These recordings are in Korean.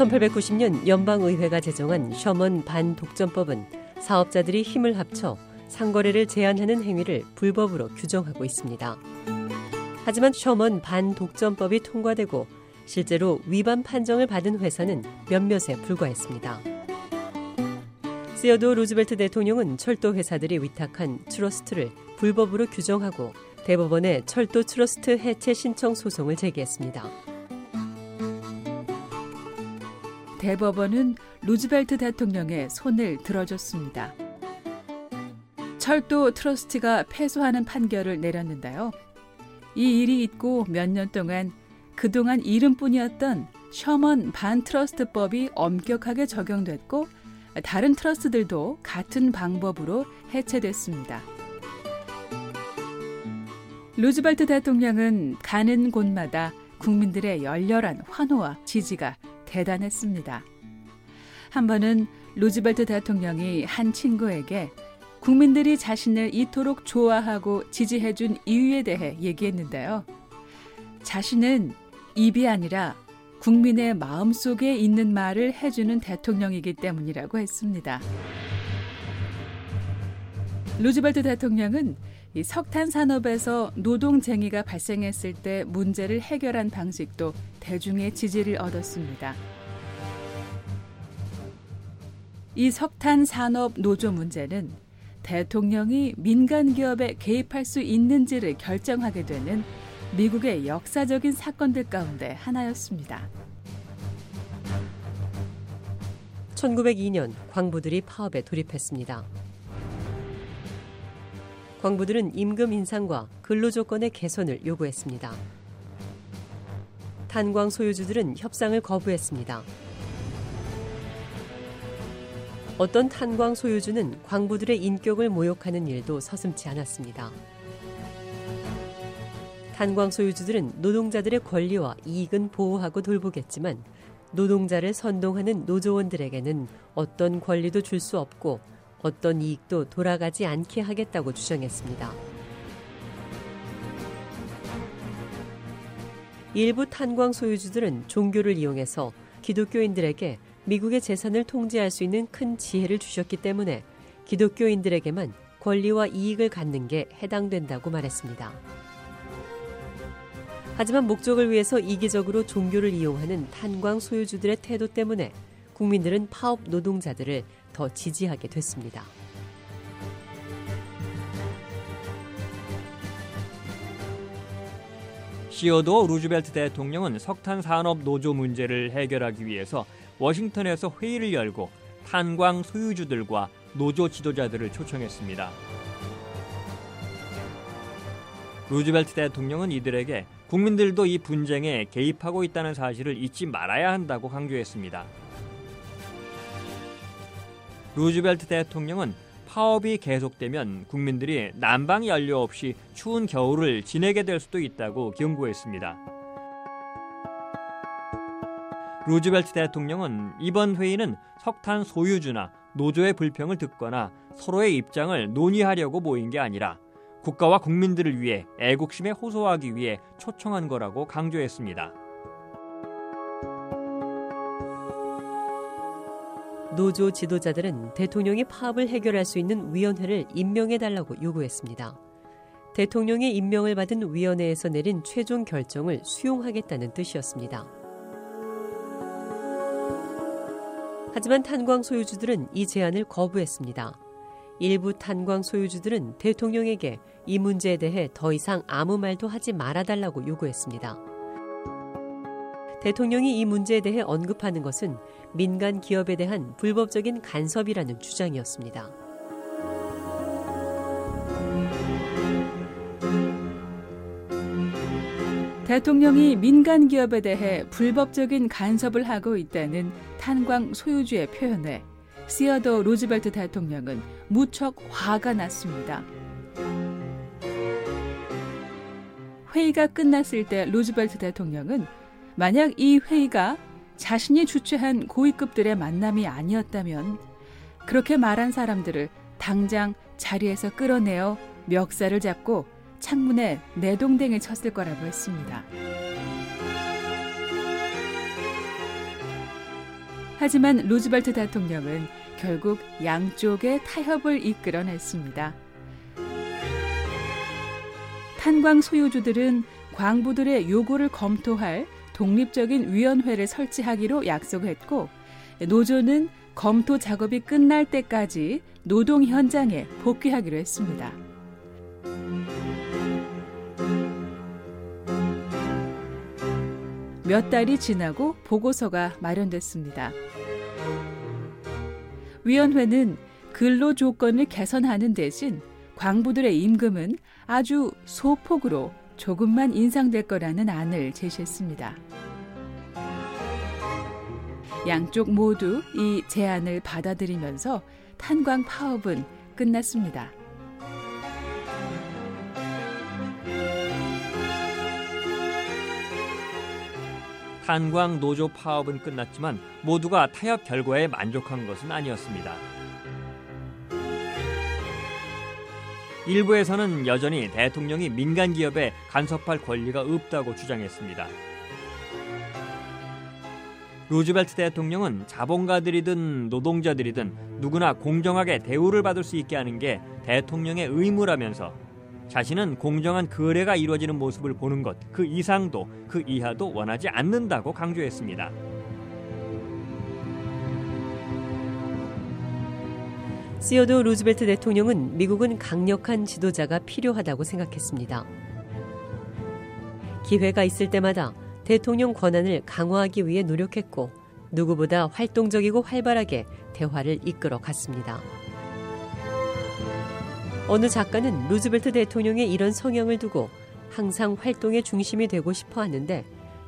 1890년 연방의회가 제정한 셔먼 반독점법은 사업자들이 힘을 합쳐 상거래를 제한하는 행위를 불법으로 규정하고 있습니다. 하지만 셔먼 반독점법이 통과되고 실제로 위반 판정을 받은 회사는 몇몇에 불과했습니다. 시어도어 루즈벨트 대통령은 철도 회사들이 위탁한 트러스트를 불법으로 규정하고 대법원에 철도 트러스트 해체 신청 소송을 제기했습니다. 대법원은 루즈벨트 대통령의 손을 들어줬습니다. 철도 트러스트가 패소하는 판결을 내렸는데요. 이 일이 있고 몇 년 동안 그동안 이름뿐이었던 셔먼 반 트러스트법이 엄격하게 적용됐고 다른 트러스트들도 같은 방법으로 해체됐습니다. 루즈벨트 대통령은 가는 곳마다 국민들의 열렬한 환호와 지지가 대단했습니다. 한 번은 루즈벨트 대통령이 한 친구에게 국민들이 자신을 이토록 좋아하고 지지해준 이유에 대해 얘기했는데요. 자신은 입이 아니라 국민의 마음 속에 있는 말을 해주는 대통령이기 때문이라고 했습니다. 루즈벨트 대통령은 이 석탄 산업에서 노동쟁의가 발생했을 때 문제를 해결한 방식도 대중의 지지를 얻었습니다. 이 석탄 산업 노조 문제는 대통령이 민간 기업에 개입할 수 있는지를 결정하게 되는 미국의 역사적인 사건들 가운데 하나였습니다. 1902년 광부들이 파업에 돌입했습니다. 광부들은 임금 인상과 근로 조건의 개선을 요구했습니다. 탄광 소유주들은 협상을 거부했습니다. 어떤 탄광 소유주는 광부들의 인격을 모욕하는 일도 서슴지 않았습니다. 탄광 소유주들은 노동자들의 권리와 이익은 보호하고 돌보겠지만 노동자를 선동하는 노조원들에게는 어떤 권리도 줄 수 없고 어떤 이익도 돌아가지 않게 하겠다고 주장했습니다. 일부 탄광 소유주들은 종교를 이용해서 기독교인들에게 미국의 재산을 통제할 수 있는 큰 지혜를 주셨기 때문에 기독교인들에게만 권리와 이익을 갖는 게 해당된다고 말했습니다. 하지만 목적을 위해서 이기적으로 종교를 이용하는 탄광 소유주들의 태도 때문에 국민들은 파업 노동자들을 더 지지하게 됐습니다. 시어도 루즈벨트 대통령은 석탄 산업 노조 문제를 해결하기 위해서 워싱턴에서 회의를 열고 탄광 소유주들과 노조 지도자들을 초청했습니다. 루즈벨트 대통령은 이들에게 국민들도 이 분쟁에 개입하고 있다는 사실을 잊지 말아야 한다고 강조했습니다. 루즈벨트 대통령은 파업이 계속되면 국민들이 난방 연료 없이 추운 겨울을 지내게 될 수도 있다고 경고했습니다. 루즈벨트 대통령은 이번 회의는 석탄 소유주나 노조의 불평을 듣거나 서로의 입장을 논의하려고 모인 게 아니라 국가와 국민들을 위해 애국심에 호소하기 위해 초청한 거라고 강조했습니다. 노조 지도자들은 대통령이 파업을 해결할 수 있는 위원회를 임명해달라고 요구했습니다. 대통령의 임명을 받은 위원회에서 내린 최종 결정을 수용하겠다는 뜻이었습니다. 하지만 탄광 소유주들은 이 제안을 거부했습니다. 일부 탄광 소유주들은 대통령에게 이 문제에 대해 더 이상 아무 말도 하지 말아달라고 요구했습니다. 대통령이 이 문제에 대해 언급하는 것은 민간 기업에 대한 불법적인 간섭이라는 주장이었습니다. 대통령이 민간 기업에 대해 불법적인 간섭을 하고 있다는 탄광 소유주의 표현에 시어더 루즈벨트 대통령은 무척 화가 났습니다. 회의가 끝났을 때 루즈벨트 대통령은 만약 이 회의가 자신이 주최한 고위급들의 만남이 아니었다면 그렇게 말한 사람들을 당장 자리에서 끌어내어 멱살을 잡고 창문에 내동댕을 쳤을 거라고 했습니다. 하지만 루즈벨트 대통령은 결국 양쪽의 타협을 이끌어냈습니다. 탄광 소유주들은 광부들의 요구를 검토할 독립적인 위원회를 설치하기로 약속했고 노조는 검토 작업이 끝날 때까지 노동 현장에 복귀하기로 했습니다. 몇 달이 지나고 보고서가 마련됐습니다. 위원회는 근로 조건을 개선하는 대신 광부들의 임금은 아주 소폭으로 조금만 인상될 거라는 안을 제시했습니다. 양쪽 모두 이 제안을 받아들이면서 탄광 파업은 끝났습니다. 탄광 노조 파업은 끝났지만 모두가 타협 결과에 만족한 것은 아니었습니다. 일부에서는 여전히 대통령이 민간 기업에 간섭할 권리가 없다고 주장했습니다. 루즈벨트 대통령은 자본가들이든 노동자들이든 누구나 공정하게 대우를 받을 수 있게 하는 게 대통령의 의무라면서 자신은 공정한 거래가 이루어지는 모습을 보는 것 그 이상도 그 이하도 원하지 않는다고 강조했습니다. 시어도 루즈벨트 대통령은 미국은 강력한 지도자가 필요하다고 생각했습니다. 기회가 있을 때마다 대통령 권한을 강화하기 위해 노력했고 누구보다 활동적이고 활발하게 대화를 이끌어 갔습니다. 어느 작가는 루즈벨트 대통령의 이런 성향을 두고 항상 활동의 중심이 되고 싶어 하는데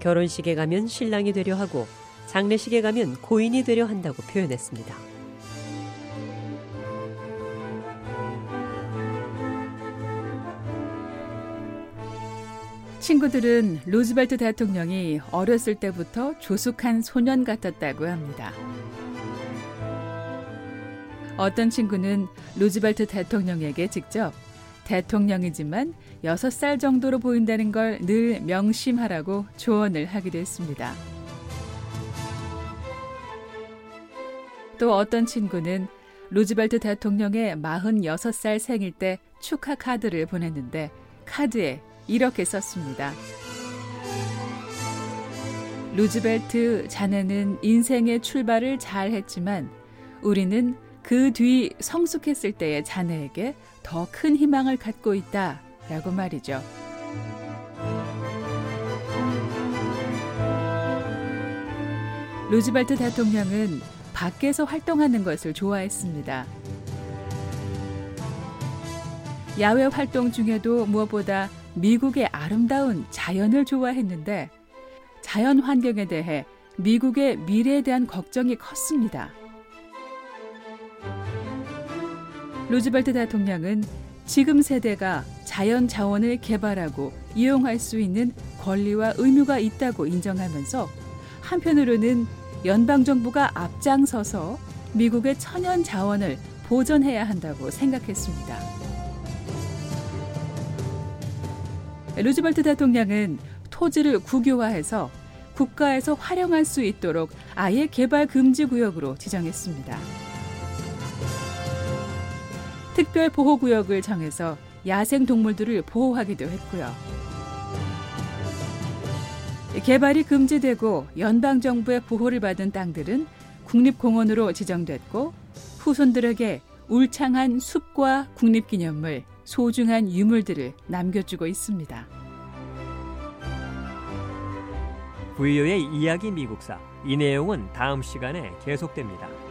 결혼식에 가면 신랑이 되려 하고 장례식에 가면 고인이 되려 한다고 표현했습니다. 친구들은 루즈벨트 대통령이 어렸을 때부터 조숙한 소년 같았다고 합니다. 어떤 친구는 루즈벨트 대통령에게 직접 대통령이지만 6살 정도로 보인다는 걸 늘 명심하라고 조언을 하기도 했습니다. 또 어떤 친구는 루즈벨트 대통령의 46살 생일 때 축하 카드를 보냈는데 카드에 이렇게 썼습니다. 루즈벨트 자네는 인생의 출발을 잘 했지만 우리는 그 뒤 성숙했을 때의 자네에게 더 큰 희망을 갖고 있다. 라고 말이죠. 루즈벨트 대통령은 밖에서 활동하는 것을 좋아했습니다. 야외 활동 중에도 무엇보다 미국의 아름다운 자연을 좋아했는데 자연 환경에 대해 미국의 미래에 대한 걱정이 컸습니다. 루즈벨트 대통령은 지금 세대가 자연 자원을 개발하고 이용할 수 있는 권리와 의무가 있다고 인정하면서 한편으로는 연방정부가 앞장서서 미국의 천연 자원을 보존해야 한다고 생각했습니다. 루즈벨트 대통령은 토지를 국유화해서 국가에서 활용할 수 있도록 아예 개발 금지 구역으로 지정했습니다. 특별 보호 구역을 정해서 야생 동물들을 보호하기도 했고요. 개발이 금지되고 연방 정부의 보호를 받은 땅들은 국립공원으로 지정됐고 후손들에게 울창한 숲과 국립기념물, 소중한 유물들을 남겨주고 있습니다. 부유의 이야기 미국사 이 내용은 다음 시간에 계속됩니다.